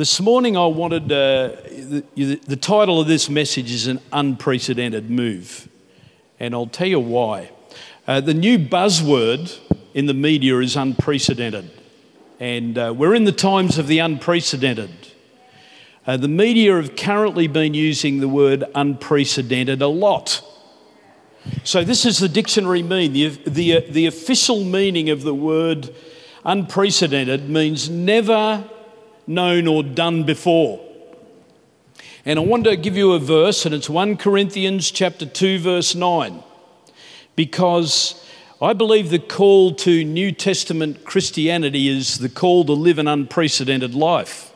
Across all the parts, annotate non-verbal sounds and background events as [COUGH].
This morning, I wanted uh, the, the title of this message is an unprecedented move, and I'll tell you why. Uh, the new buzzword in the media is unprecedented, and uh, we're in the times of the unprecedented. Uh, the media have currently been using the word unprecedented a lot. So, this is the dictionary mean. The, the, the official meaning of the word unprecedented means never known or done before. And I want to give you a verse, and it's 1 Corinthians chapter 2, verse 9, because I believe the call to New Testament Christianity is the call to live an unprecedented life.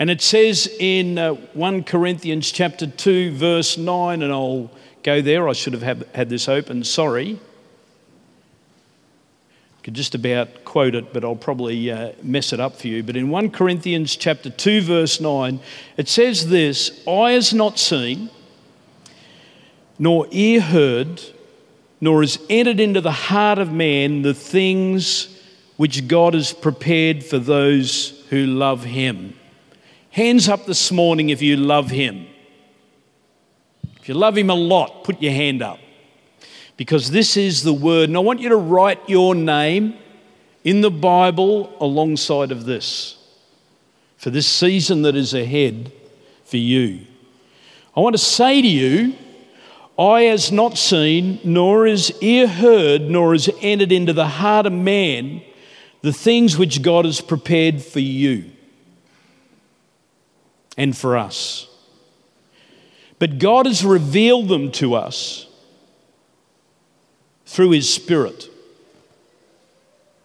And it says in uh, 1 Corinthians chapter 2, verse 9, and I'll go there. I should have had this open, sorry could just about quote it, but I'll probably uh, mess it up for you. But in 1 Corinthians chapter 2, verse 9, it says this Eye has not seen, nor ear heard, nor has entered into the heart of man the things which God has prepared for those who love him. Hands up this morning if you love him. If you love him a lot, put your hand up because this is the word. And I want you to write your name in the Bible alongside of this for this season that is ahead for you. I want to say to you, eye has not seen, nor has ear heard, nor has entered into the heart of man the things which God has prepared for you and for us. But God has revealed them to us through His Spirit.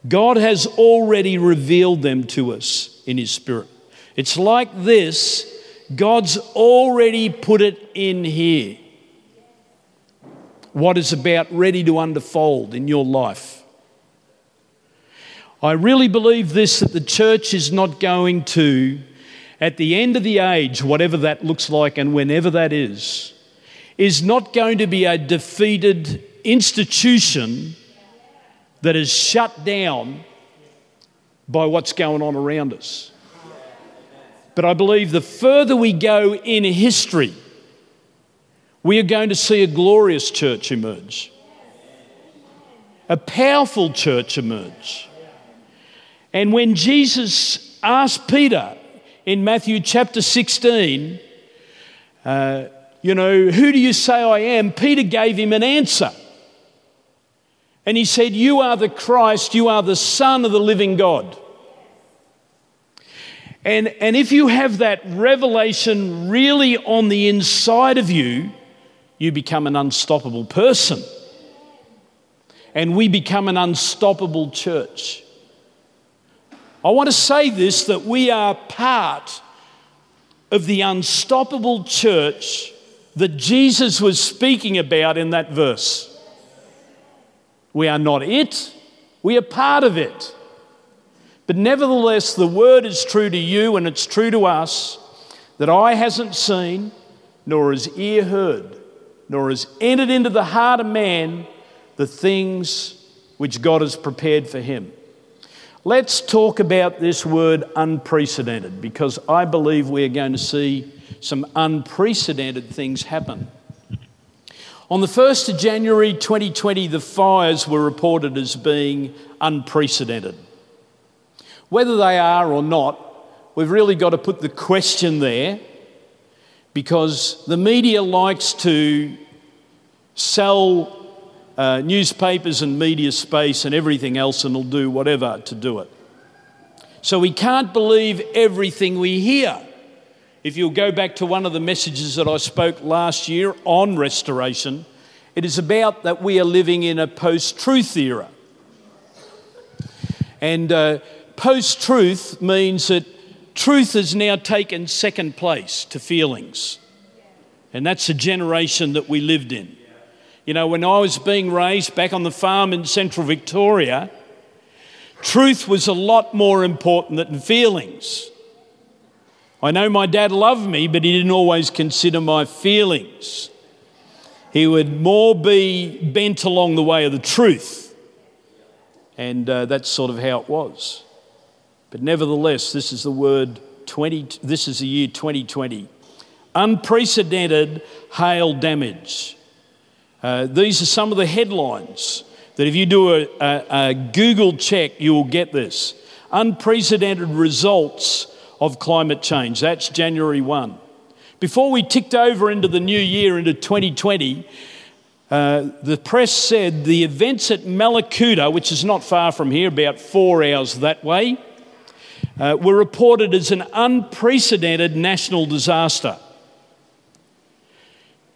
God has already revealed them to us in His Spirit. It's like this God's already put it in here. What is about ready to unfold in your life. I really believe this that the church is not going to, at the end of the age, whatever that looks like and whenever that is, is not going to be a defeated institution that is shut down by what's going on around us. But I believe the further we go in history, we are going to see a glorious church emerge, a powerful church emerge. And when Jesus asked Peter in Matthew chapter 16, uh, you know, who do you say I am? Peter gave him an answer. And he said, You are the Christ, you are the Son of the living God. And, and if you have that revelation really on the inside of you, you become an unstoppable person. And we become an unstoppable church. I want to say this that we are part of the unstoppable church that Jesus was speaking about in that verse. We are not it, we are part of it. But nevertheless, the word is true to you and it's true to us that eye hasn't seen, nor has ear heard, nor has entered into the heart of man the things which God has prepared for him. Let's talk about this word unprecedented because I believe we are going to see some unprecedented things happen. On the 1st of January 2020, the fires were reported as being unprecedented. Whether they are or not, we've really got to put the question there because the media likes to sell uh, newspapers and media space and everything else and will do whatever to do it. So we can't believe everything we hear. If you'll go back to one of the messages that I spoke last year on restoration, it is about that we are living in a post truth era. And uh, post truth means that truth has now taken second place to feelings. And that's the generation that we lived in. You know, when I was being raised back on the farm in central Victoria, truth was a lot more important than feelings. I know my dad loved me, but he didn't always consider my feelings. He would more be bent along the way of the truth. And uh, that's sort of how it was. But nevertheless, this is the word 20, this is the year 2020. Unprecedented hail damage. Uh, these are some of the headlines that if you do a, a, a Google check, you will get this. Unprecedented results of climate change. That's January 1. Before we ticked over into the new year, into 2020, uh, the press said the events at Mallacoota, which is not far from here, about four hours that way, uh, were reported as an unprecedented national disaster.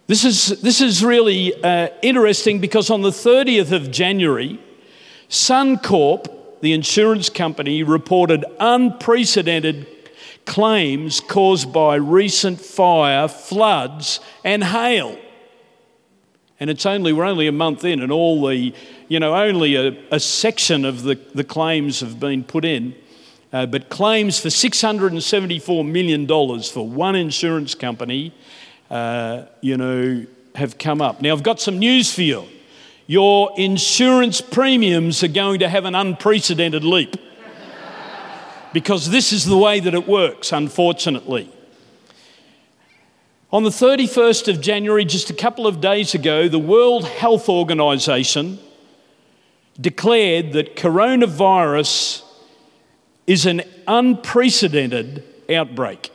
This is, this is really uh, interesting because on the 30th of January, Suncorp, the insurance company, reported unprecedented claims caused by recent fire, floods, and hail. And it's only, we're only a month in, and all the, you know, only a, a section of the, the claims have been put in. Uh, but claims for $674 million for one insurance company, uh, you know, have come up. Now, I've got some news for you. Your insurance premiums are going to have an unprecedented leap because this is the way that it works, unfortunately. On the 31st of January, just a couple of days ago, the World Health Organization declared that coronavirus is an unprecedented outbreak.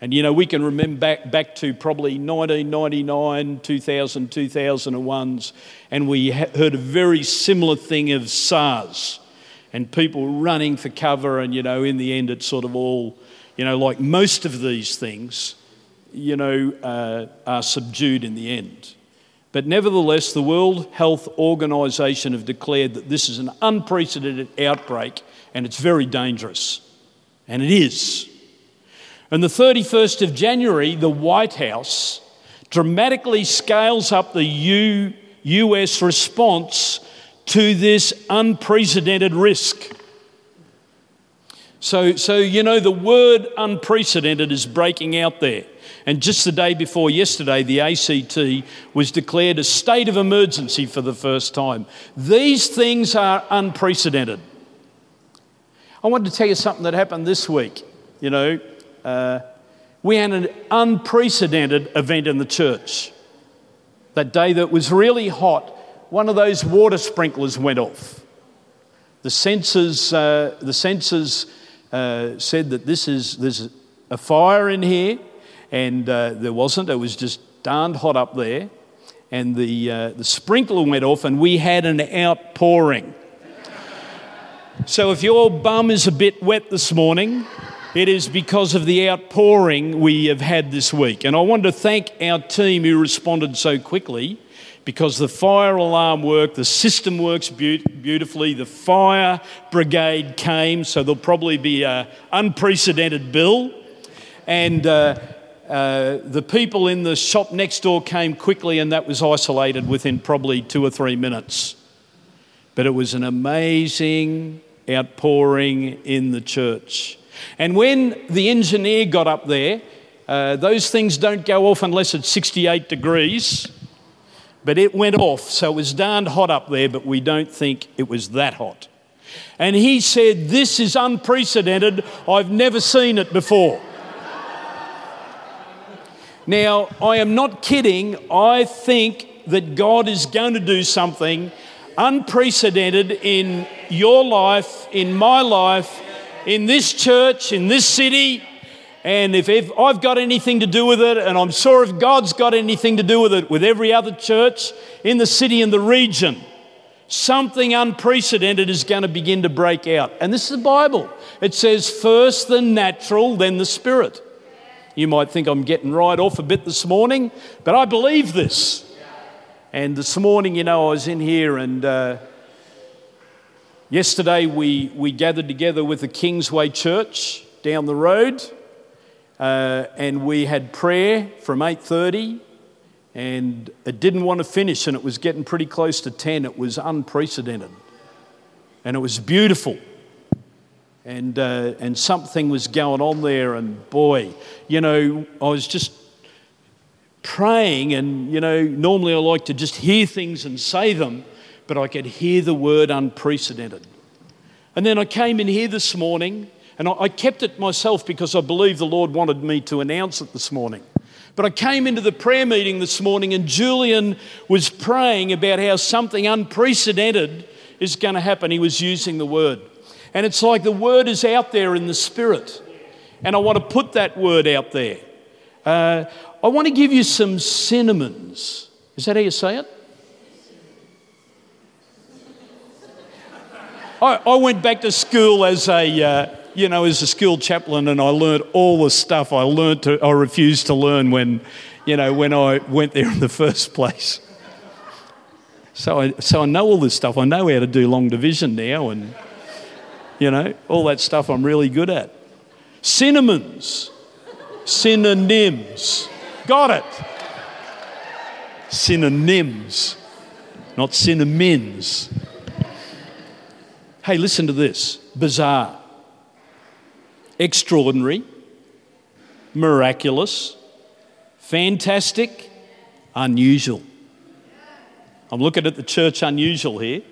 And you know, we can remember back, back to probably 1999, 2000, 2001s, and we heard a very similar thing of SARS and people running for cover. And you know, in the end, it's sort of all, you know, like most of these things, you know, uh, are subdued in the end. But nevertheless, the World Health Organization have declared that this is an unprecedented outbreak and it's very dangerous. And it is. On the 31st of January, the White House dramatically scales up the U- US response to this unprecedented risk. So, so, you know, the word unprecedented is breaking out there. And just the day before yesterday, the ACT was declared a state of emergency for the first time. These things are unprecedented. I wanted to tell you something that happened this week. You know, uh, we had an unprecedented event in the church. That day that was really hot, one of those water sprinklers went off. The sensors, uh, the sensors uh, said that this is there's a fire in here, and uh, there wasn't. It was just darned hot up there, and the uh, the sprinkler went off, and we had an outpouring. [LAUGHS] So if your bum is a bit wet this morning, it is because of the outpouring we have had this week. And I want to thank our team who responded so quickly because the fire alarm worked, the system works be- beautifully, the fire brigade came, so there'll probably be an unprecedented bill. And uh, uh, the people in the shop next door came quickly, and that was isolated within probably two or three minutes. But it was an amazing outpouring in the church. And when the engineer got up there, uh, those things don't go off unless it's 68 degrees, but it went off. So it was darned hot up there, but we don't think it was that hot. And he said, This is unprecedented. I've never seen it before. now, I am not kidding. I think that God is going to do something unprecedented in your life, in my life, in this church, in this city. And if, I've got anything to do with it, and I'm sure if God's got anything to do with it, with every other church in the city and the region, something unprecedented is going to begin to break out. And this is the Bible. It says, first the natural, then the spirit. You might think I'm getting right off a bit this morning, but I believe this. And this morning, you know, I was in here and uh, yesterday we, we gathered together with the Kingsway Church down the road uh, and we had prayer from 8.30 and it didn't want to finish and it was getting pretty close to 10. It was unprecedented and it was beautiful. And, uh, and something was going on there, and boy, you know, I was just praying, and you know, normally I like to just hear things and say them, but I could hear the word unprecedented. And then I came in here this morning And I, kept it myself because I believe the Lord wanted me to announce it this morning. But I came into the prayer meeting this morning and Julian was praying about how something unprecedented is going to happen. He was using the word. And it's like the word is out there in the spirit. And I want to put that word out there. Uh, I want to give you some cinnamons. Is that how you say it? I, I went back to school as a, uh, you know, as a skilled chaplain, and I learned all the stuff I learned to, I refused to learn when, you know, when I went there in the [LAUGHS] first place. So I, so I know all this stuff. I know how to do long division now, and you know, all that stuff I'm really good at. Cinnamons, synonyms. Got it. Synonyms, not cinnamons. Hey, listen to this bizarre, extraordinary, miraculous, fantastic, unusual. I'm looking at the church unusual here.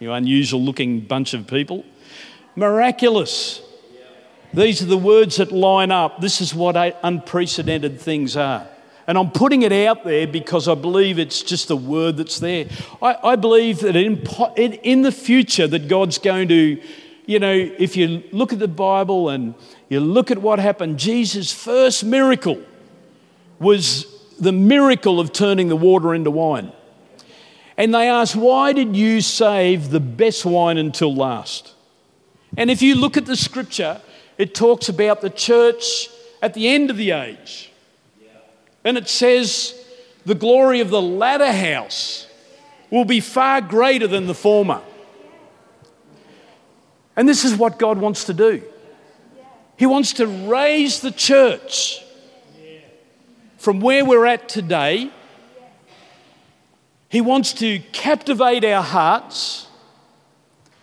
You unusual looking bunch of people. Miraculous. These are the words that line up. This is what unprecedented things are. And I'm putting it out there because I believe it's just a word that's there. I, I believe that in, in the future that God's going to, you know, if you look at the Bible and you look at what happened, Jesus' first miracle was the miracle of turning the water into wine. And they asked, Why did you save the best wine until last? And if you look at the scripture, it talks about the church at the end of the age. And it says, the glory of the latter house will be far greater than the former. And this is what God wants to do. He wants to raise the church from where we're at today. He wants to captivate our hearts.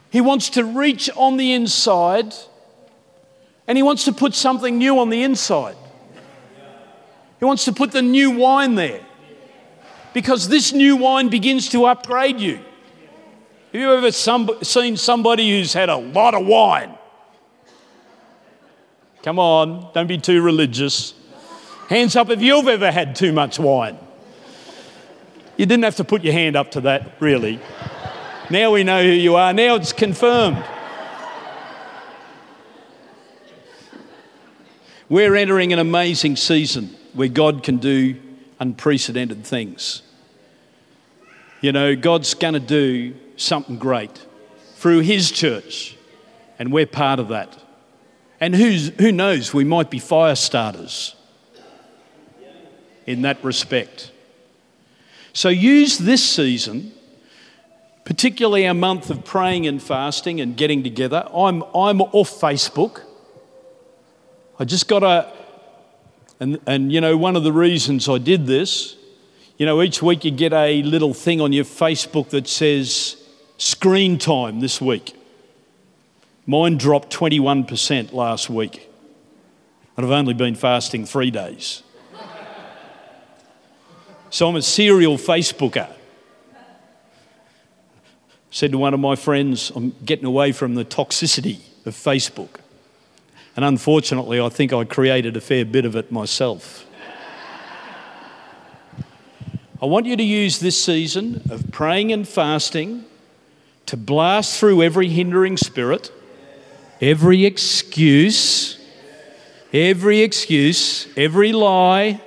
He wants to reach on the inside. And He wants to put something new on the inside. He wants to put the new wine there because this new wine begins to upgrade you. Have you ever some, seen somebody who's had a lot of wine? Come on, don't be too religious. Hands up if you've ever had too much wine. You didn't have to put your hand up to that, really. Now we know who you are. Now it's confirmed. We're entering an amazing season where God can do unprecedented things. You know, God's going to do something great through His church, and we're part of that. And who's, who knows, we might be fire starters in that respect. So use this season, particularly a month of praying and fasting and getting together. I'm, I'm off Facebook. I just got a, and, and, you know, one of the reasons I did this, you know, each week you get a little thing on your Facebook that says screen time this week. Mine dropped 21% last week. And I've only been fasting three days. So I'm a serial Facebooker. Said to one of my friends, I'm getting away from the toxicity of Facebook. And unfortunately, I think I created a fair bit of it myself. I want you to use this season of praying and fasting to blast through every hindering spirit, every excuse, every excuse, every lie.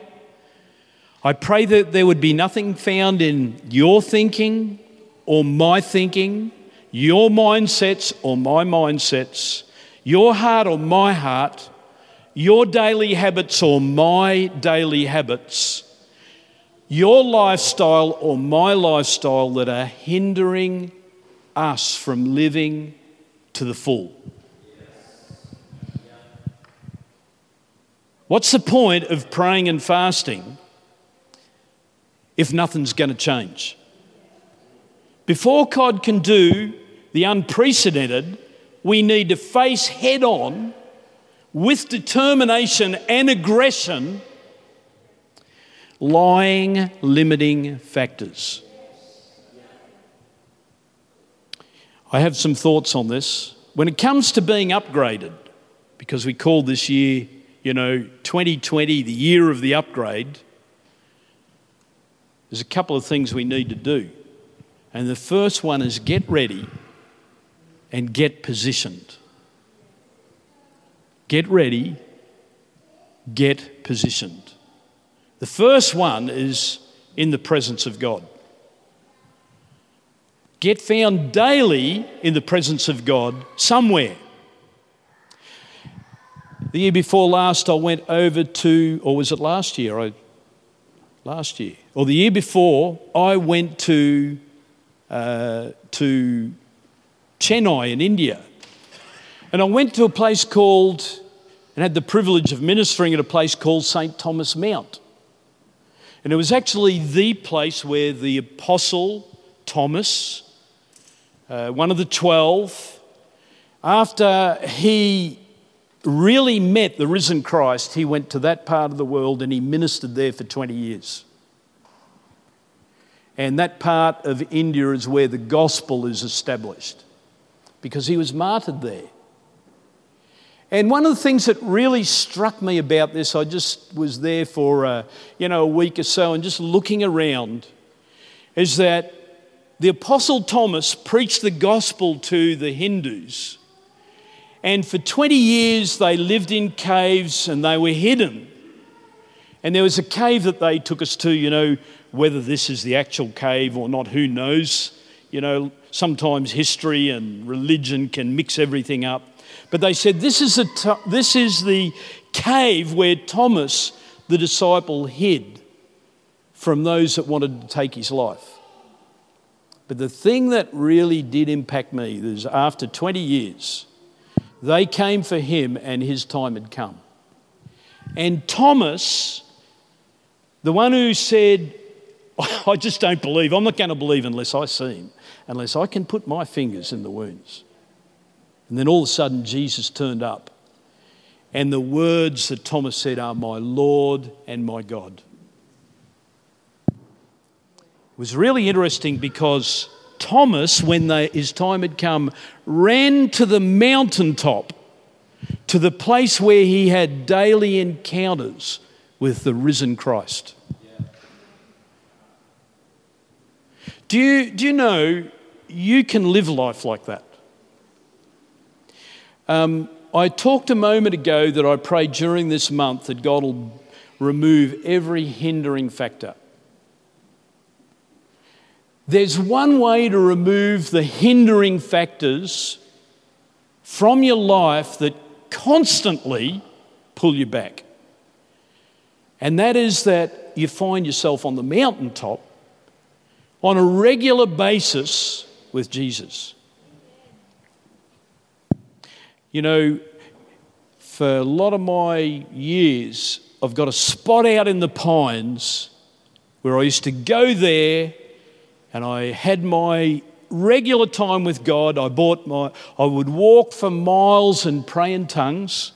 I pray that there would be nothing found in your thinking or my thinking, your mindsets or my mindsets your heart or my heart, your daily habits or my daily habits, your lifestyle or my lifestyle that are hindering us from living to the full. What's the point of praying and fasting if nothing's going to change? Before God can do the unprecedented, we need to face head on with determination and aggression lying limiting factors. I have some thoughts on this. When it comes to being upgraded, because we called this year, you know, 2020 the year of the upgrade, there's a couple of things we need to do. And the first one is get ready and get positioned. Get ready, get positioned. The first one is in the presence of God. Get found daily in the presence of God somewhere. The year before last, I went over to, or was it last year? I, last year, or the year before, I went to uh, to Chennai in India, and I went to a place called, and had the privilege of ministering at a place called St. Thomas Mount. And it was actually the place where the Apostle Thomas, uh, one of the twelve, after he really met the risen Christ, he went to that part of the world and he ministered there for 20 years. And that part of India is where the gospel is established because he was martyred there. And one of the things that really struck me about this, I just was there for uh, you know a week or so and just looking around, is that the Apostle Thomas preached the gospel to the Hindus and for 20 years, they lived in caves and they were hidden. And there was a cave that they took us to, you know, whether this is the actual cave or not, who knows? You know, sometimes history and religion can mix everything up. But they said, This is, a t- this is the cave where Thomas, the disciple, hid from those that wanted to take his life. But the thing that really did impact me is after 20 years, they came for him, and his time had come. And Thomas, the one who said, I just don't believe, I'm not going to believe unless I see him, unless I can put my fingers in the wounds. And then all of a sudden, Jesus turned up. And the words that Thomas said are, My Lord and my God. Was really interesting because Thomas, when his time had come, ran to the mountaintop, to the place where he had daily encounters with the risen Christ. Do you, do you know you can live life like that? Um, I talked a moment ago that I pray during this month that God will remove every hindering factor. There's one way to remove the hindering factors from your life that constantly pull you back. And that is that you find yourself on the mountaintop on a regular basis with Jesus. You know, for a lot of my years, I've got a spot out in the pines where I used to go there and I had my regular time with God. I bought my, I would walk for miles and pray in tongues.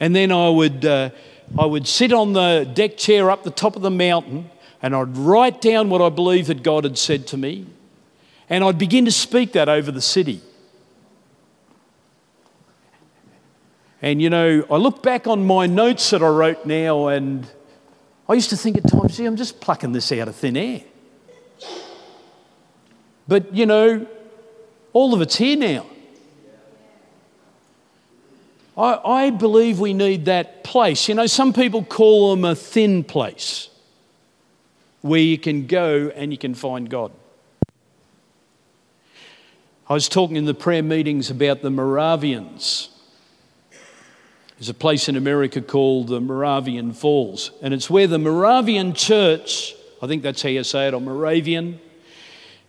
And then I would, uh, I would sit on the deck chair up the top of the mountain and I'd write down what I believed that God had said to me. And I'd begin to speak that over the city. And you know, I look back on my notes that I wrote now and I used to think at times, gee, I'm just plucking this out of thin air. But, you know, all of it's here now. I, I believe we need that place. You know, some people call them a thin place where you can go and you can find God. I was talking in the prayer meetings about the Moravians. There's a place in America called the Moravian Falls, and it's where the Moravian church, I think that's how you say it, or Moravian,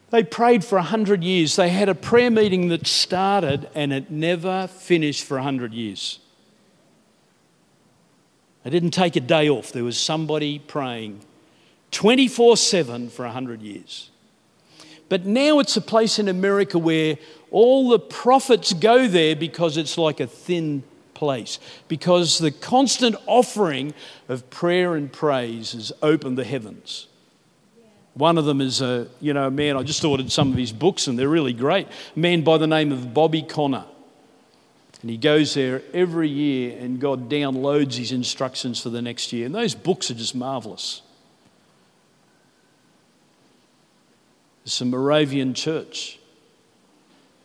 they prayed for 100 years. They had a prayer meeting that started and it never finished for 100 years. They didn't take a day off. There was somebody praying 24 7 for 100 years. But now it's a place in America where all the prophets go there because it's like a thin place because the constant offering of prayer and praise has opened the heavens. One of them is a, you know, a man, I just ordered some of his books and they're really great. A man by the name of Bobby Conner. And he goes there every year, and God downloads his instructions for the next year. And those books are just marvelous. It's a Moravian church.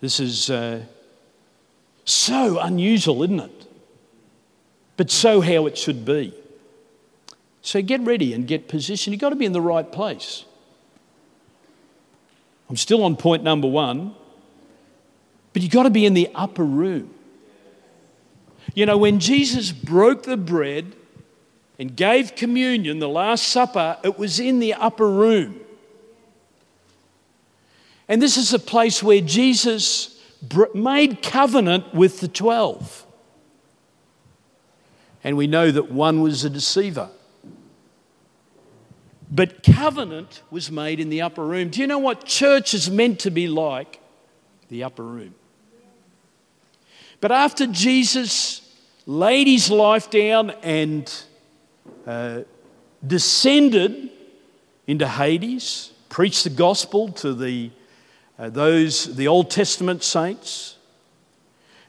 This is uh, so unusual, isn't it? But so how it should be. So get ready and get positioned. You've got to be in the right place. I'm still on point number one, but you've got to be in the upper room. You know, when Jesus broke the bread and gave communion, the Last Supper, it was in the upper room. And this is a place where Jesus made covenant with the 12. And we know that one was a deceiver. But covenant was made in the upper room. Do you know what church is meant to be like? The upper room. But after Jesus laid his life down and uh, descended into Hades, preached the gospel to the, uh, those, the Old Testament saints,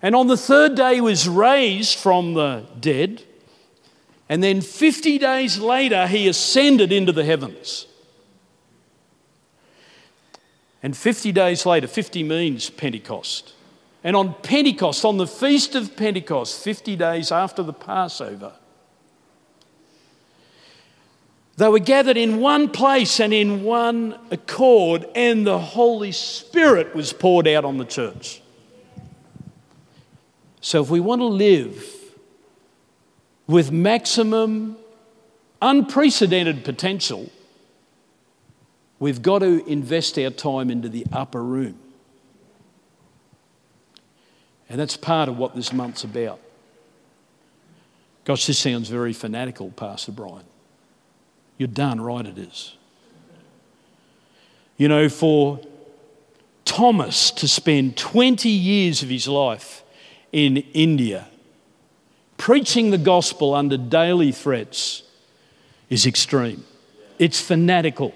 and on the third day was raised from the dead, and then 50 days later he ascended into the heavens. And 50 days later, 50 means Pentecost. And on Pentecost, on the feast of Pentecost, 50 days after the Passover, they were gathered in one place and in one accord, and the Holy Spirit was poured out on the church. So, if we want to live with maximum, unprecedented potential, we've got to invest our time into the upper room. And that's part of what this month's about. Gosh, this sounds very fanatical, Pastor Brian. You're darn right it is. You know, for Thomas to spend 20 years of his life in India preaching the gospel under daily threats is extreme. It's fanatical.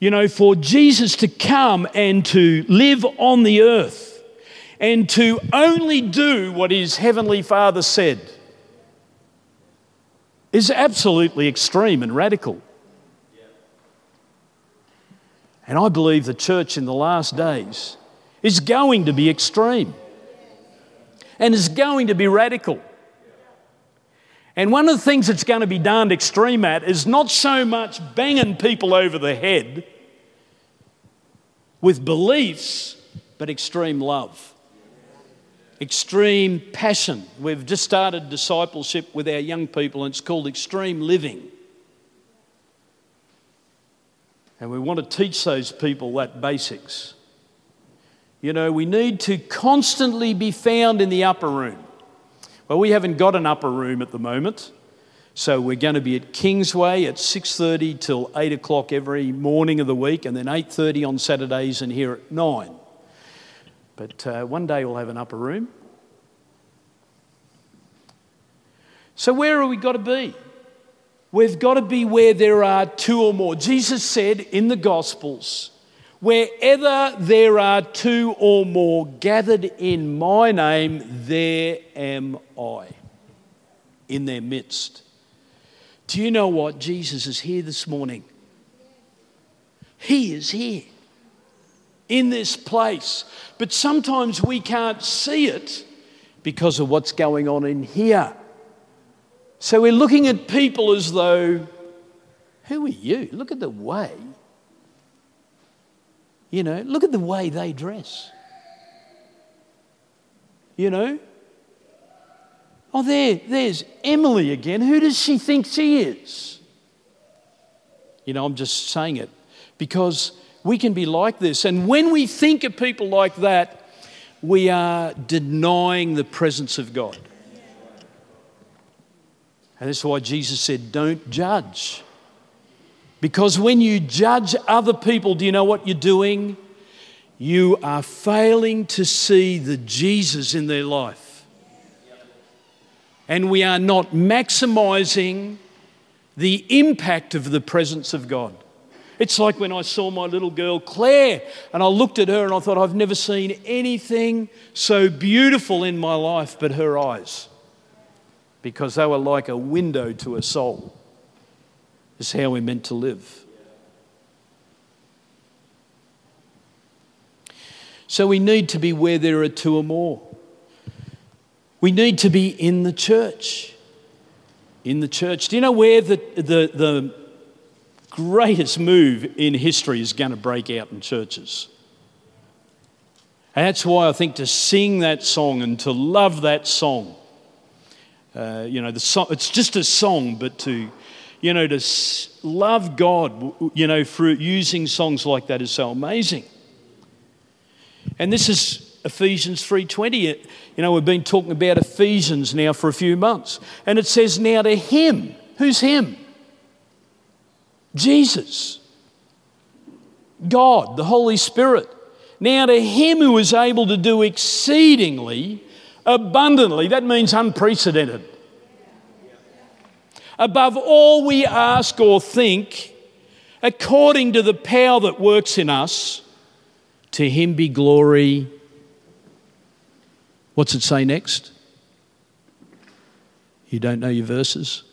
You know, for Jesus to come and to live on the earth and to only do what his heavenly Father said is absolutely extreme and radical. And I believe the church in the last days is going to be extreme and is going to be radical. And one of the things it's going to be darned extreme at is not so much banging people over the head with beliefs, but extreme love extreme passion. We've just started discipleship with our young people, and it's called Extreme Living. And we want to teach those people that basics. You know, we need to constantly be found in the upper room. Well, we haven't got an upper room at the moment. So we're going to be at Kingsway at 6:30 till 8 o'clock every morning of the week, and then 8:30 on Saturdays, and here at 9. But uh, one day we'll have an upper room. So, where are we got to be? We've got to be where there are two or more. Jesus said in the Gospels, Wherever there are two or more gathered in my name, there am I in their midst. Do you know what? Jesus is here this morning. He is here in this place. But sometimes we can't see it because of what's going on in here. So we're looking at people as though, who are you? Look at the way. You know, look at the way they dress. You know? Oh, there, there's Emily again. Who does she think she is? You know, I'm just saying it because we can be like this. And when we think of people like that, we are denying the presence of God. And that's why Jesus said, Don't judge. Because when you judge other people, do you know what you're doing? You are failing to see the Jesus in their life. And we are not maximizing the impact of the presence of God. It's like when I saw my little girl Claire and I looked at her and I thought, I've never seen anything so beautiful in my life but her eyes because they were like a window to a soul. It's how we're meant to live. So we need to be where there are two or more. We need to be in the church. In the church. Do you know where the, the, the greatest move in history is going to break out in churches? And that's why I think to sing that song and to love that song, uh, you know, the song, it's just a song, but to, you know, to love God, you know, through using songs like that is so amazing. And this is Ephesians 3:20. You know, we've been talking about Ephesians now for a few months. And it says now to him. Who's him? Jesus. God, the Holy Spirit. Now to him who is able to do exceedingly abundantly, that means unprecedented. Above all we ask or think, according to the power that works in us, to him be glory. What's it say next? You don't know your verses?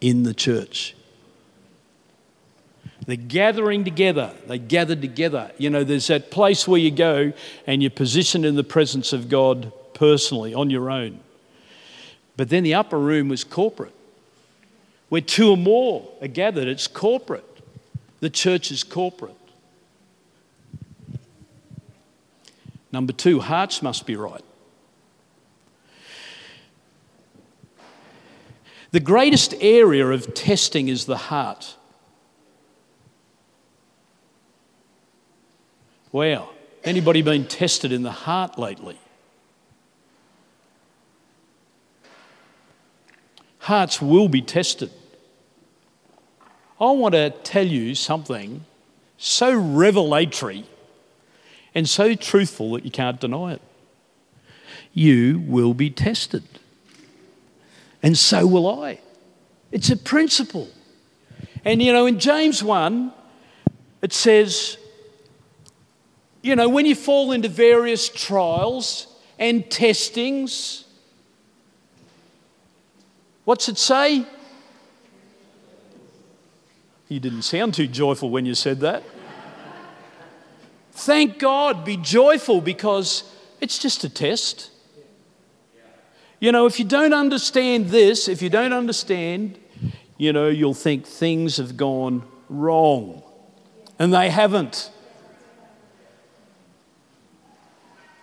In the church. They're gathering together. They gathered together. You know, there's that place where you go and you're positioned in the presence of God personally on your own. But then the upper room was corporate. Where two or more are gathered, it's corporate. The church is corporate. Number two, hearts must be right. The greatest area of testing is the heart. Wow. Anybody been tested in the heart lately? Hearts will be tested. I want to tell you something so revelatory and so truthful that you can't deny it. You will be tested. And so will I. It's a principle. And you know, in James 1, it says, you know, when you fall into various trials and testings, what's it say? You didn't sound too joyful when you said that. Thank God, be joyful because it's just a test. You know, if you don't understand this, if you don't understand, you know, you'll think things have gone wrong. And they haven't.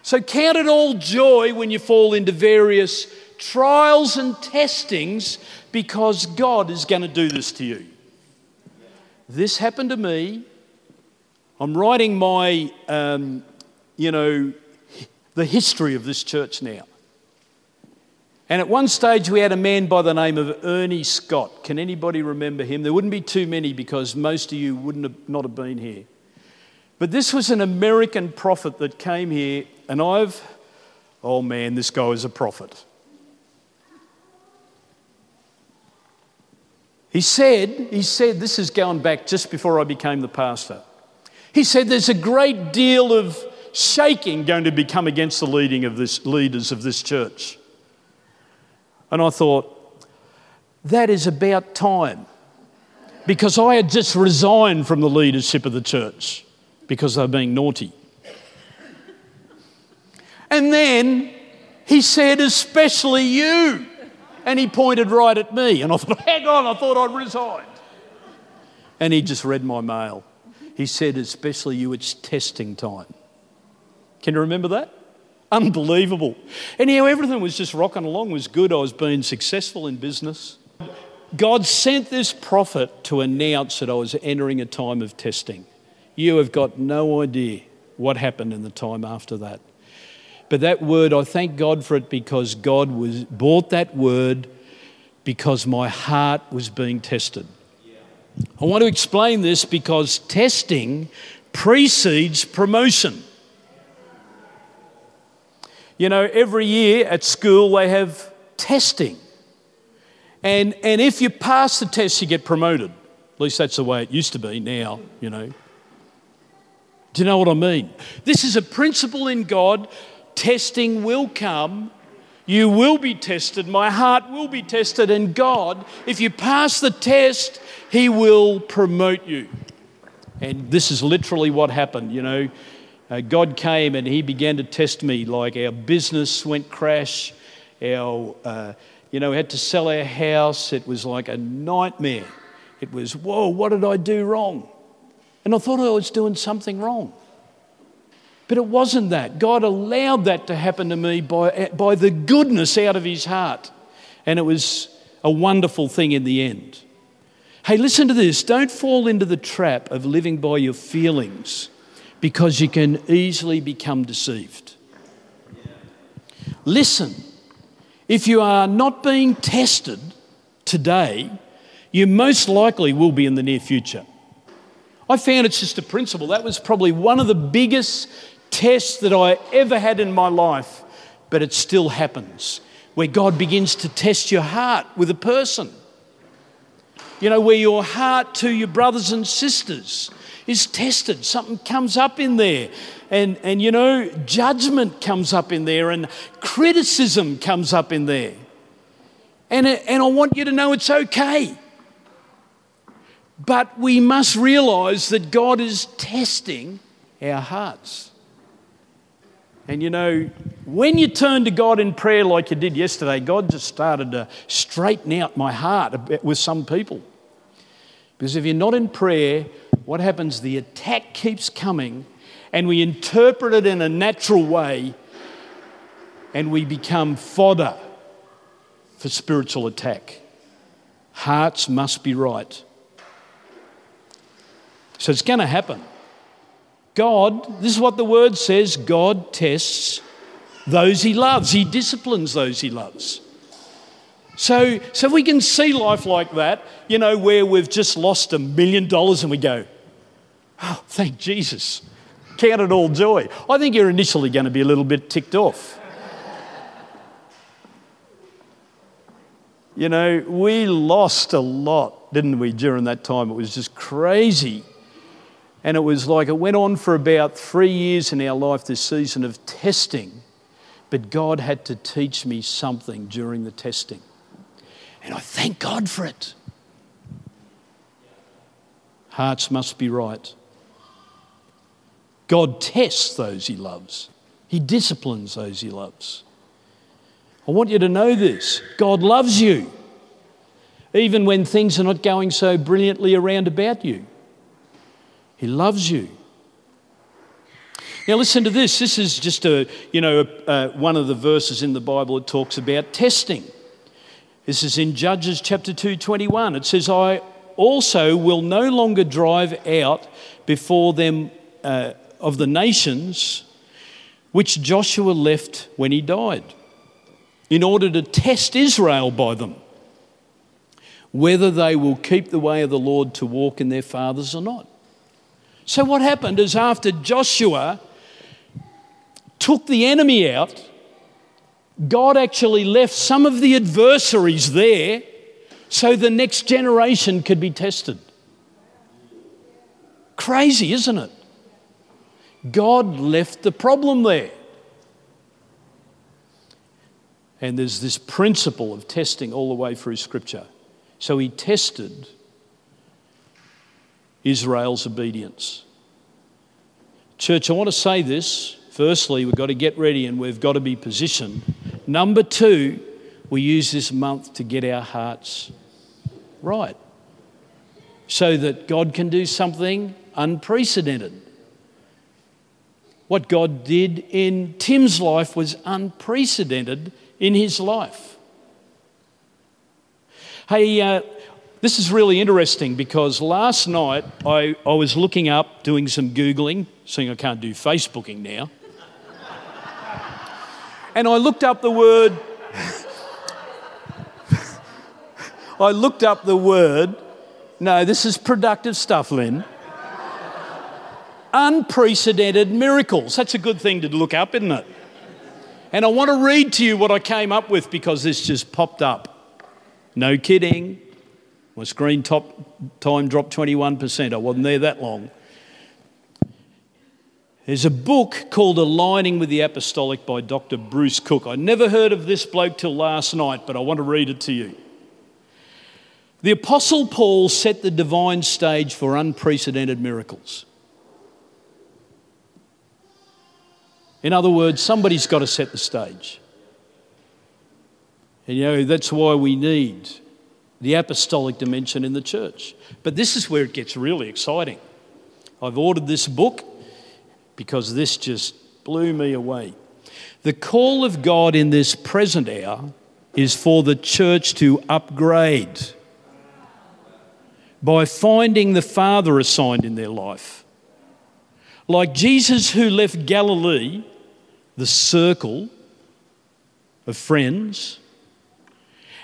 So count it all joy when you fall into various trials and testings because God is going to do this to you. This happened to me I'm writing my, um, you know, the history of this church now. And at one stage, we had a man by the name of Ernie Scott. Can anybody remember him? There wouldn't be too many because most of you wouldn't have, not have been here. But this was an American prophet that came here, and I've, oh man, this guy is a prophet. He said, he said, this is going back just before I became the pastor. He said there's a great deal of shaking going to become against the leading of this, leaders of this church. And I thought, that is about time. Because I had just resigned from the leadership of the church because they were being naughty. And then he said, especially you. And he pointed right at me. And I thought, [LAUGHS] hang on, I thought I'd resigned. And he just read my mail. He said, especially you, it's testing time. Can you remember that? Unbelievable. Anyhow, everything was just rocking along, was good. I was being successful in business. God sent this prophet to announce that I was entering a time of testing. You have got no idea what happened in the time after that. But that word, I thank God for it because God was bought that word because my heart was being tested. I want to explain this because testing precedes promotion. You know, every year at school they have testing. And, and if you pass the test, you get promoted. At least that's the way it used to be now, you know. Do you know what I mean? This is a principle in God. Testing will come. You will be tested. My heart will be tested. And God, if you pass the test, He will promote you. And this is literally what happened. You know, uh, God came and He began to test me. Like our business went crash. Our, uh, you know, we had to sell our house. It was like a nightmare. It was, whoa, what did I do wrong? And I thought I was doing something wrong. But it wasn't that. God allowed that to happen to me by, by the goodness out of His heart. And it was a wonderful thing in the end. Hey, listen to this. Don't fall into the trap of living by your feelings because you can easily become deceived. Listen, if you are not being tested today, you most likely will be in the near future. I found it's just a principle. That was probably one of the biggest tests that I ever had in my life, but it still happens where God begins to test your heart with a person. You know, where your heart to your brothers and sisters is tested. Something comes up in there. And, and you know, judgment comes up in there, and criticism comes up in there. And, and I want you to know it's okay. But we must realize that God is testing our hearts. And you know, when you turn to God in prayer like you did yesterday, God just started to straighten out my heart with some people. Because if you're not in prayer, what happens? The attack keeps coming, and we interpret it in a natural way, and we become fodder for spiritual attack. Hearts must be right. So it's going to happen. God, this is what the word says God tests those he loves, he disciplines those he loves. So, so we can see life like that, you know, where we've just lost a million dollars and we go, oh, thank Jesus. Count it all joy. I think you're initially going to be a little bit ticked off. you know, we lost a lot, didn't we, during that time? It was just crazy. And it was like it went on for about three years in our life, this season of testing. But God had to teach me something during the testing. And I thank God for it. Hearts must be right. God tests those he loves, he disciplines those he loves. I want you to know this God loves you, even when things are not going so brilliantly around about you. He loves you. Now, listen to this. This is just a, you know, one of the verses in the Bible that talks about testing. This is in Judges chapter 2, 21. It says, I also will no longer drive out before them uh, of the nations which Joshua left when he died, in order to test Israel by them, whether they will keep the way of the Lord to walk in their fathers or not. So, what happened is after Joshua took the enemy out, God actually left some of the adversaries there so the next generation could be tested. Crazy, isn't it? God left the problem there. And there's this principle of testing all the way through Scripture. So he tested Israel's obedience. Church, I want to say this. Firstly, we've got to get ready and we've got to be positioned. Number two, we use this month to get our hearts right so that God can do something unprecedented. What God did in Tim's life was unprecedented in his life. Hey, uh, this is really interesting because last night I, I was looking up, doing some Googling, seeing I can't do Facebooking now. and I looked up the word, [LAUGHS] I looked up the word, no, this is productive stuff, Lynn. Unprecedented miracles. That's a good thing to look up, isn't it? And I want to read to you what I came up with because this just popped up. No kidding. My screen top time dropped 21%. I wasn't there that long. There's a book called Aligning with the Apostolic by Dr. Bruce Cook. I never heard of this bloke till last night, but I want to read it to you. The Apostle Paul set the divine stage for unprecedented miracles. In other words, somebody's got to set the stage. And you know, that's why we need the apostolic dimension in the church. But this is where it gets really exciting. I've ordered this book because this just blew me away. The call of God in this present hour is for the church to upgrade by finding the Father assigned in their life. Like Jesus, who left Galilee, the circle of friends,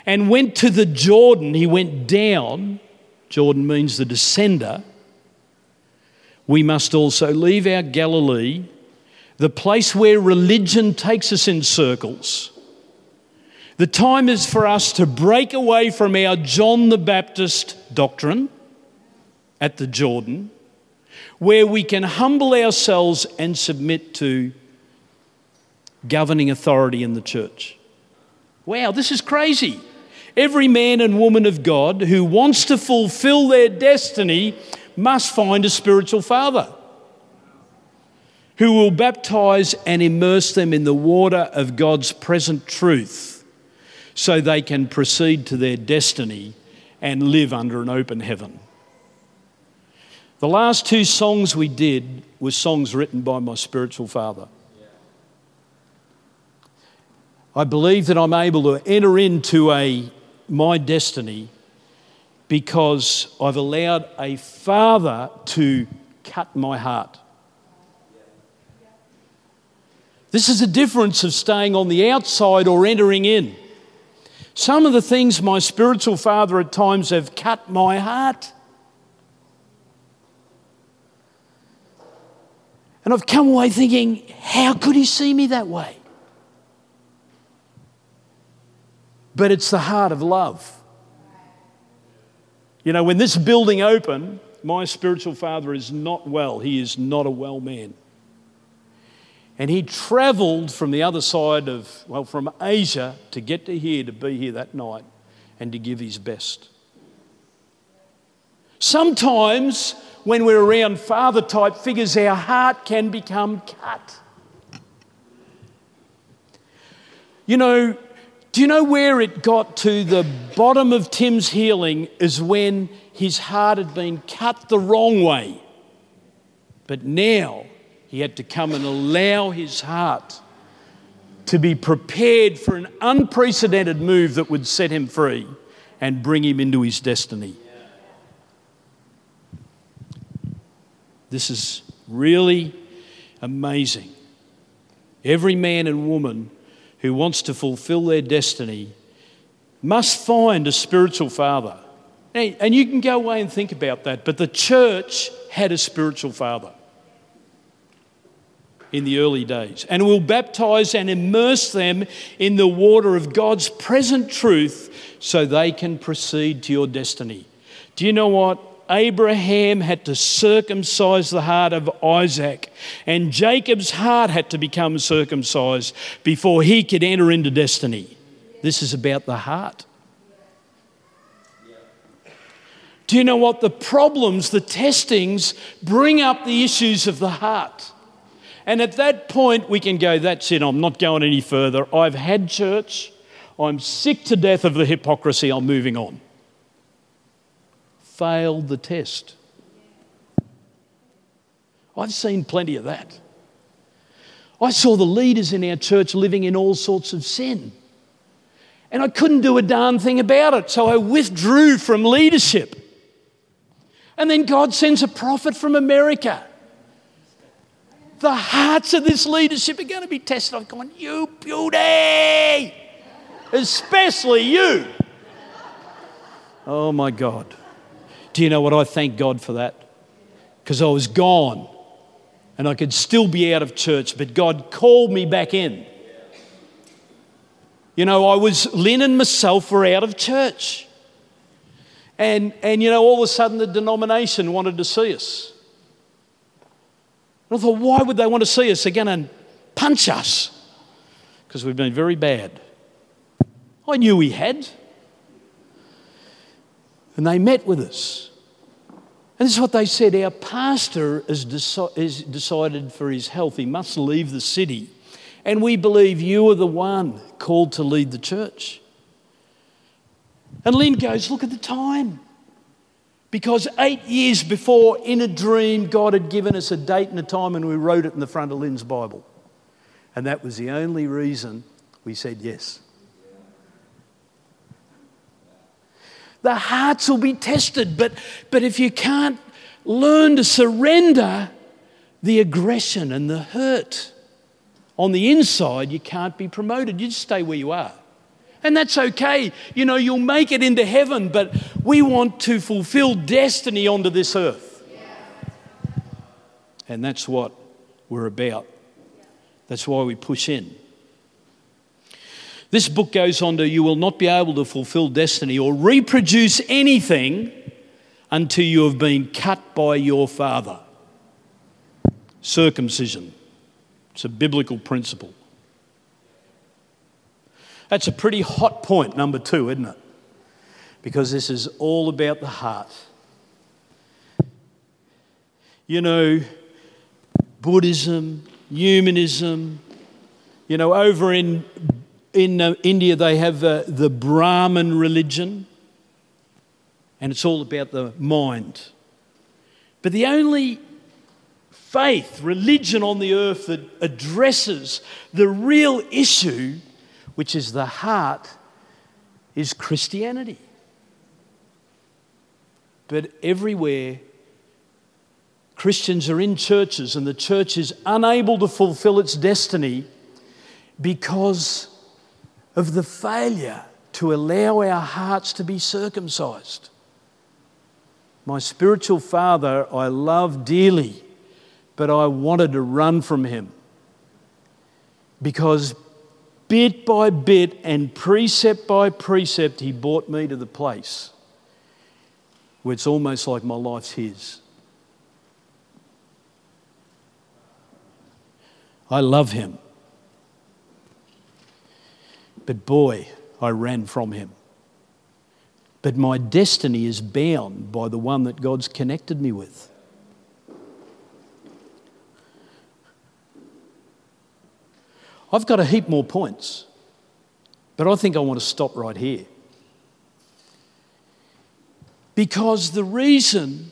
and went to the Jordan, he went down. Jordan means the descender we must also leave our Galilee, the place where religion takes us in circles. The time is for us to break away from our John the Baptist doctrine at the Jordan, where we can humble ourselves and submit to governing authority in the church. Wow, this is crazy. Every man and woman of God who wants to fulfill their destiny must find a spiritual father who will baptize and immerse them in the water of God's present truth so they can proceed to their destiny and live under an open heaven. The last two songs we did were songs written by my spiritual father. I believe that I'm able to enter into a my destiny because I've allowed a father to cut my heart. This is a difference of staying on the outside or entering in. Some of the things my spiritual father at times have cut my heart. And I've come away thinking, how could he see me that way? But it's the heart of love. You know, when this building opened, my spiritual father is not well. He is not a well man. And he traveled from the other side of, well, from Asia to get to here, to be here that night, and to give his best. Sometimes, when we're around father type figures, our heart can become cut. You know, do you know where it got to the bottom of Tim's healing? Is when his heart had been cut the wrong way. But now he had to come and allow his heart to be prepared for an unprecedented move that would set him free and bring him into his destiny. This is really amazing. Every man and woman who wants to fulfill their destiny must find a spiritual father. And you can go away and think about that, but the church had a spiritual father in the early days and will baptize and immerse them in the water of God's present truth so they can proceed to your destiny. Do you know what? Abraham had to circumcise the heart of Isaac, and Jacob's heart had to become circumcised before he could enter into destiny. This is about the heart. Do you know what? The problems, the testings bring up the issues of the heart. And at that point, we can go, that's it, I'm not going any further. I've had church. I'm sick to death of the hypocrisy. I'm moving on failed the test. I've seen plenty of that. I saw the leaders in our church living in all sorts of sin. And I couldn't do a darn thing about it, so I withdrew from leadership. And then God sends a prophet from America. The hearts of this leadership are going to be tested. I've gone, You beauty! Especially you. Oh my God. Do you know what? I thank God for that. Because I was gone and I could still be out of church, but God called me back in. You know, I was, Lynn and myself were out of church. And, and you know, all of a sudden the denomination wanted to see us. And I thought, why would they want to see us? Going to punch us because we've been very bad. I knew we had. And they met with us. And this is what they said Our pastor has, deci- decided for his health, he must leave the city. And we believe you are the one called to lead the church. And Lynn goes, Look at the time. Because eight years before, in a dream, God had given us a date and a time, and we wrote it in the front of Lynn's Bible. And that was the only reason we said yes. The hearts will be tested, but, but if you can't learn to surrender the aggression and the hurt on the inside, you can't be promoted. You just stay where you are. And that's okay. You know, you'll make it into heaven, but we want to fulfill destiny onto this earth. And that's what we're about. That's why we push in. This book goes on to you will not be able to fulfill destiny or reproduce anything until you have been cut by your father. Circumcision. It's a biblical principle. That's a pretty hot point, number two, isn't it? Because this is all about the heart. You know, Buddhism, humanism, you know, over in, in uh, India they have uh, the Brahman religion, and it's all about the mind. But the only faith, religion on the earth that addresses the real issue which is the heart, is Christianity. But everywhere, Christians are in churches and the church is unable to fulfill its destiny because of the failure to allow our hearts to be circumcised. My spiritual father I love dearly, but I wanted to run from him because bit by bit and precept by precept, he brought me to the place where it's almost like my life's his. I love him. But boy, I ran from him. But my destiny is bound by the one that God's connected me with. I've got a heap more points, but I think I want to stop right here. Because the reason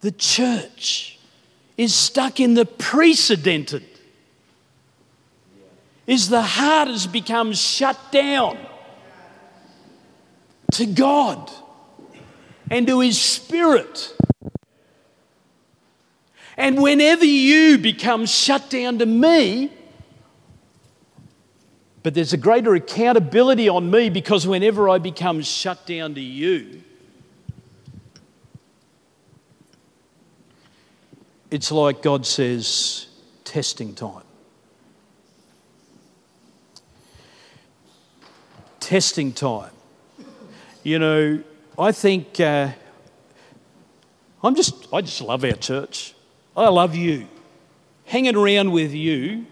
the church is stuck in the precedented is the heart has become shut down to God and to His Spirit. And whenever you become shut down to me, but there's a greater accountability on me because whenever I become shut down to you, it's like God says, testing time. Testing time. You know, I think uh, I'm just, I just love our church. I love you. Hanging around with you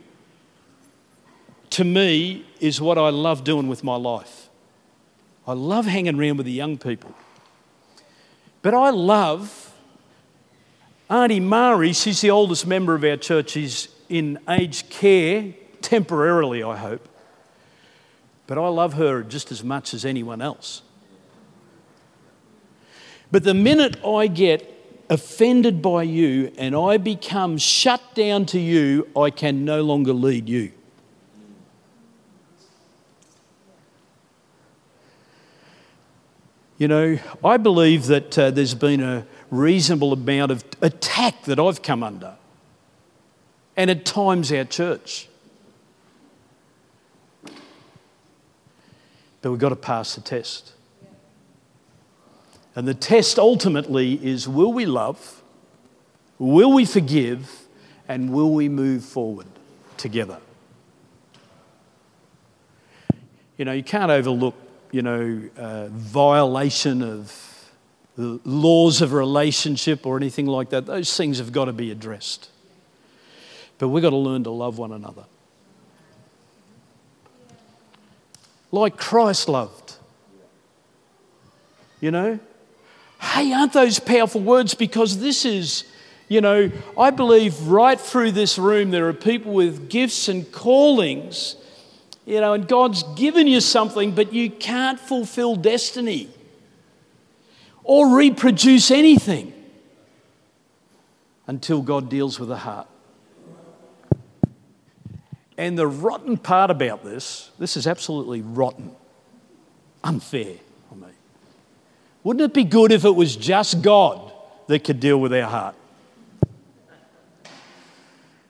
to me, is what I love doing with my life. I love hanging around with the young people. But I love Auntie Mari, she's the oldest member of our church. She's in aged care, temporarily, I hope. But I love her just as much as anyone else. But the minute I get offended by you and I become shut down to you, I can no longer lead you. You know, I believe that uh, there's been a reasonable amount of attack that I've come under, and at times our church. But we've got to pass the test. And the test ultimately is will we love, will we forgive, and will we move forward together? You know, you can't overlook you know, uh, violation of the laws of relationship or anything like that. Those things have got to be addressed. But we've got to learn to love one another. Like Christ loved. You know? Hey, aren't those powerful words? Because this is, you know, I believe right through this room there are people with gifts and callings, you know, and God's given you something, but you can't fulfill destiny or reproduce anything until God deals with the heart. And the rotten part about this, this is absolutely rotten, unfair on me. Wouldn't it be good if it was just God that could deal with our heart?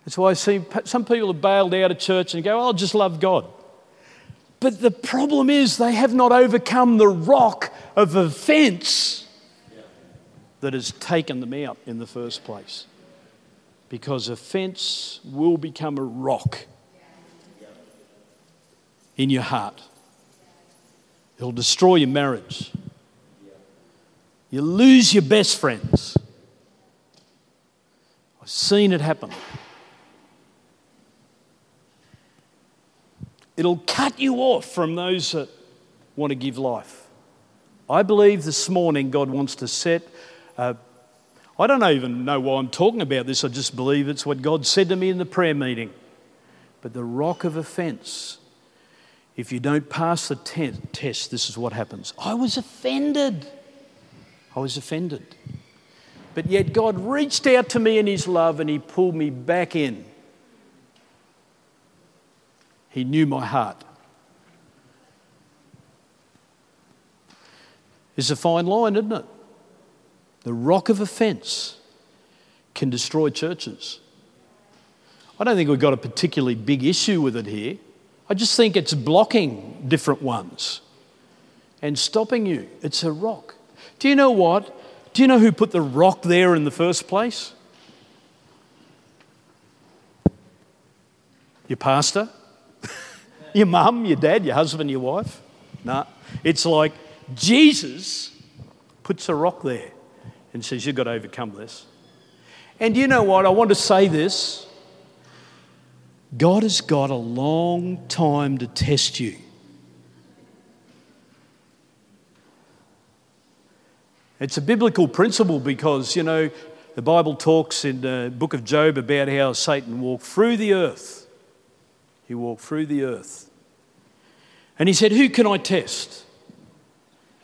That's why I see some people have bailed out of church and go, oh, I'll just love God. But the problem is they have not overcome the rock of offense that has taken them out in the first place. Because offense will become a rock in your heart. It'll destroy your marriage. You lose your best friends. I've seen it happen. It'll cut you off from those that want to give life. I believe this morning God wants to set. Uh, I don't even know why I'm talking about this. I just believe it's what God said to me in the prayer meeting. But the rock of offense if you don't pass the te- test, this is what happens. I was offended. I was offended. But yet God reached out to me in His love and He pulled me back in. He knew my heart. It's a fine line, isn't it? The rock of offence can destroy churches. I don't think we've got a particularly big issue with it here. I just think it's blocking different ones and stopping you. It's a rock. Do you know what? Do you know who put the rock there in the first place? Your pastor, [LAUGHS] your mum, your dad, your husband, your wife. No, nah. it's like Jesus puts a rock there and says, You've got to overcome this. And you know what? I want to say this God has got a long time to test you. It's a biblical principle because, you know, the Bible talks in the book of Job about how Satan walked through the earth. He walked through the earth. And he said, Who can I test?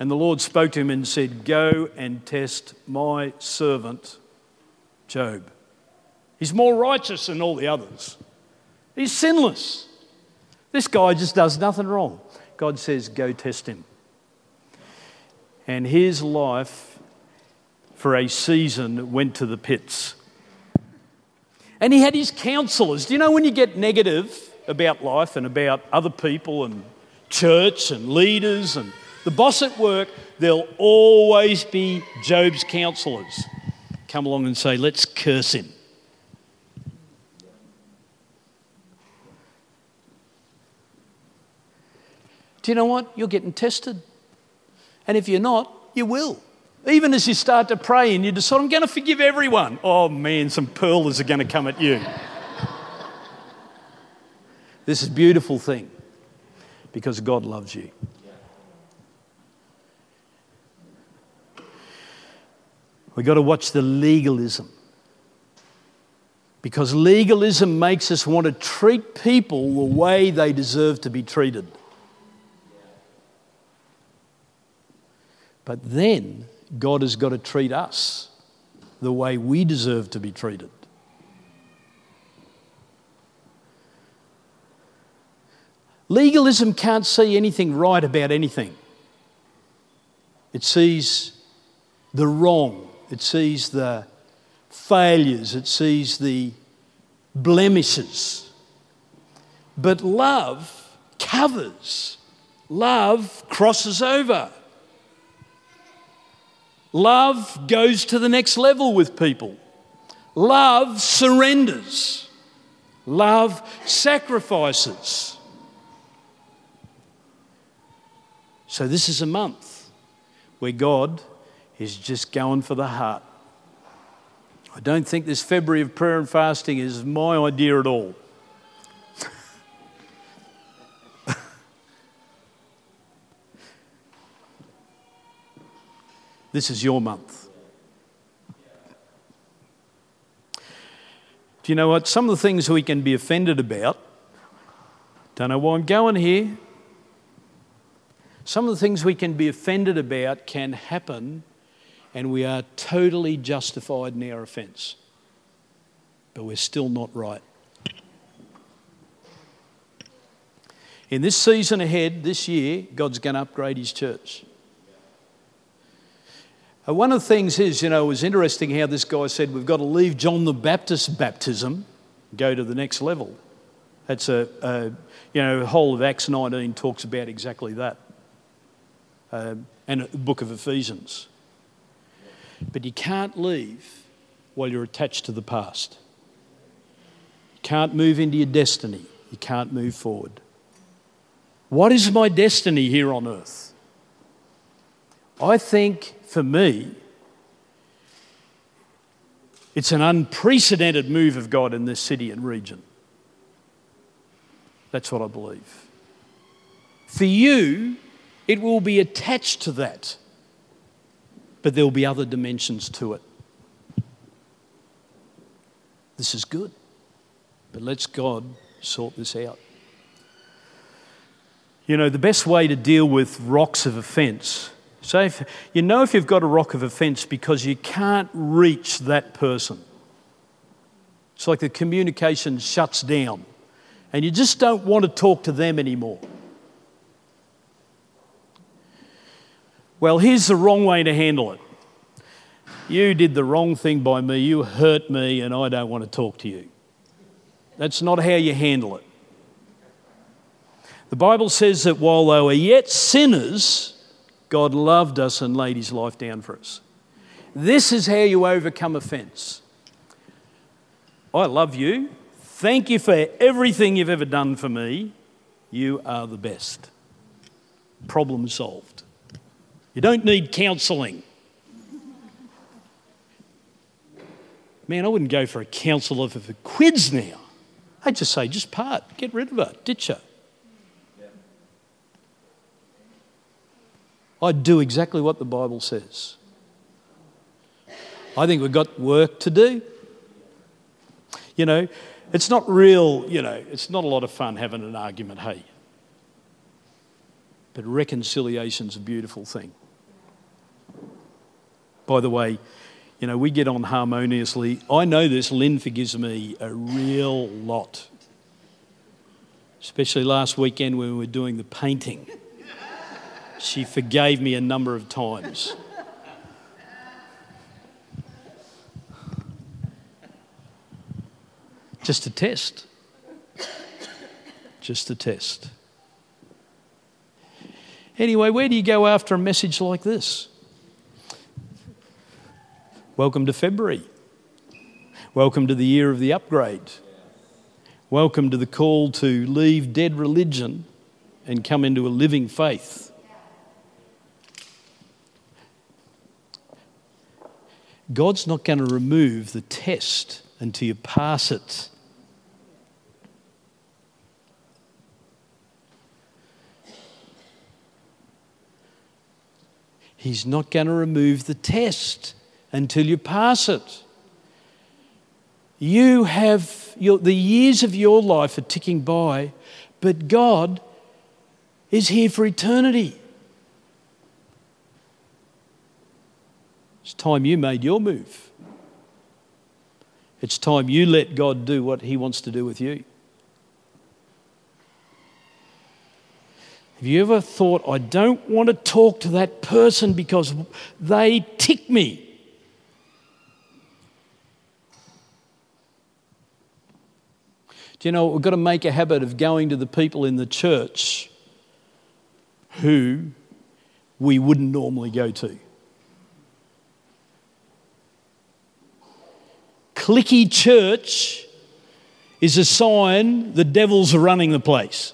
And the Lord spoke to him and said, Go and test my servant Job. He's more righteous than all the others. He's sinless. This guy just does nothing wrong. God says, Go test him. And his life, for a season, went to the pits. And he had his counselors. Do you know when you get negative about life and about other people and church and leaders and the boss at work, there'll always be Job's counselors come along and say, Let's curse him. Do you know what? You're getting tested. And if you're not, you will. Even as you start to pray and you decide, I'm going to forgive everyone. Oh man, some pearlers are going to come at you. [LAUGHS] this is a beautiful thing because God loves you. We've got to watch the legalism. Because legalism makes us want to treat people the way they deserve to be treated. But then God has got to treat us the way we deserve to be treated. Legalism can't see anything right about anything. It sees the wrong, it sees the failures, it sees the blemishes. But love covers, love crosses over. Love goes to the next level with people. Love surrenders. Love sacrifices. So, this is a month where God is just going for the heart. I don't think this February of prayer and fasting is my idea at all. This is your month. Do you know what? Some of the things we can be offended about, don't know why I'm going here. Some of the things we can be offended about can happen and we are totally justified in our offence. But we're still not right. In this season ahead, this year, God's going to upgrade His church. Uh, one of the things is, you know, it was interesting how this guy said we've got to leave John the Baptist baptism, go to the next level. That's a, a you know, the whole of Acts 19 talks about exactly that. Uh, and the book of Ephesians. But you can't leave while you're attached to the past. You can't move into your destiny. You can't move forward. What is my destiny here on earth? I think for me, it's an unprecedented move of God in this city and region. That's what I believe. For you, it will be attached to that but there will be other dimensions to it. This is good, but let's God sort this out. You know, the best way to deal with rocks of offence, say, if, you know if you've got a rock of offence because you can't reach that person. It's like the communication shuts down and you just don't want to talk to them anymore. Well, here's the wrong way to handle it. You did the wrong thing by me, you hurt me, and I don't want to talk to you. That's not how you handle it. The Bible says that while they were yet sinners, God loved us and laid his life down for us. This is how you overcome offense. I love you. Thank you for everything you've ever done for me. You are the best. Problem solved. You don't need counselling. Man, I wouldn't go for a counsellor for quids now. I'd just say, just part, get rid of her, ditch her. I'd do exactly what the Bible says. I think we've got work to do. You know, it's not real, you know, it's not a lot of fun having an argument, hey. But reconciliation's a beautiful thing. By the way, you know, we get on harmoniously. I know this, Lynn forgives me a real lot. Especially last weekend when we were doing the painting. She forgave me a number of times. Just a test. Just a test. Anyway, where do you go after a message like this? Welcome to February. Welcome to the year of the upgrade. Welcome to the call to leave dead religion and come into a living faith. God's not going to remove the test until you pass it. He's not going to remove the test until you pass it. You have your, the years of your life are ticking by, but God is here for eternity. It's time you made your move. It's time you let God do what He wants to do with you. Have you ever thought, I don't want to talk to that person because they tick me? Do you know, we've got to make a habit of going to the people in the church who we wouldn't normally go to. Clicky church is a sign the devil's are running the place.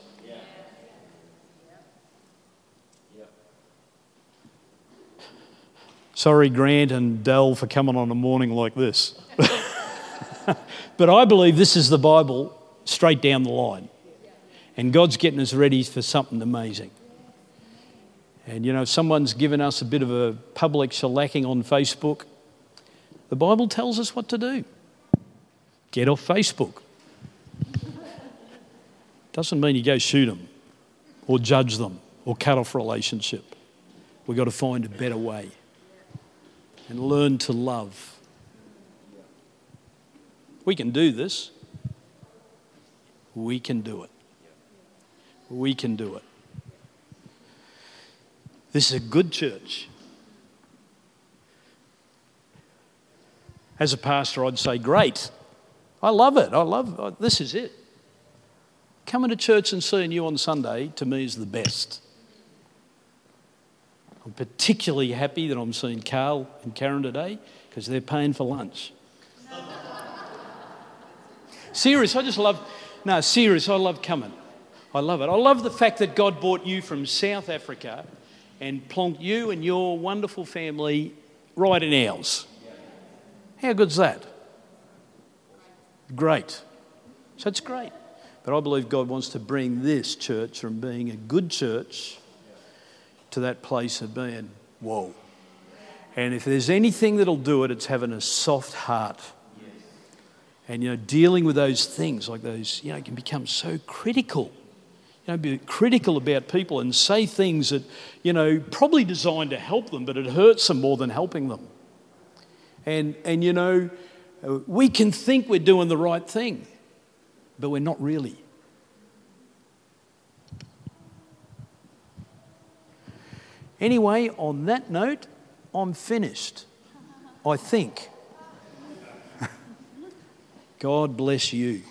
Sorry, Grant and Dell, for coming on a morning like this. [LAUGHS] but I believe this is the Bible straight down the line. And God's getting us ready for something amazing. And you know, if someone's given us a bit of a public shellacking on Facebook. The Bible tells us what to do get off Facebook. Doesn't mean you go shoot them or judge them or cut off relationship. We've got to find a better way and learn to love. We can do this. We can do it. We can do it. This is a good church. As a pastor, I'd say, great. I love it. I love it. This is it. Coming to church and seeing you on Sunday to me is the best. I'm particularly happy that I'm seeing Carl and Karen today because they're paying for lunch. [LAUGHS] serious, I just love, no, serious, I love coming. I love it. I love the fact that God brought you from South Africa and plonked you and your wonderful family right in ours. How good's that? Great. So it's great. But I believe God wants to bring this church from being a good church to that place of being, whoa. And if there's anything that'll do it, it's having a soft heart. And, you know, dealing with those things like those, you know, can become so critical. You know, be critical about people and say things that, you know, probably designed to help them, but it hurts them more than helping them. And, and you know, we can think we're doing the right thing, but we're not really. Anyway, on that note, I'm finished. I think. [LAUGHS] God bless you.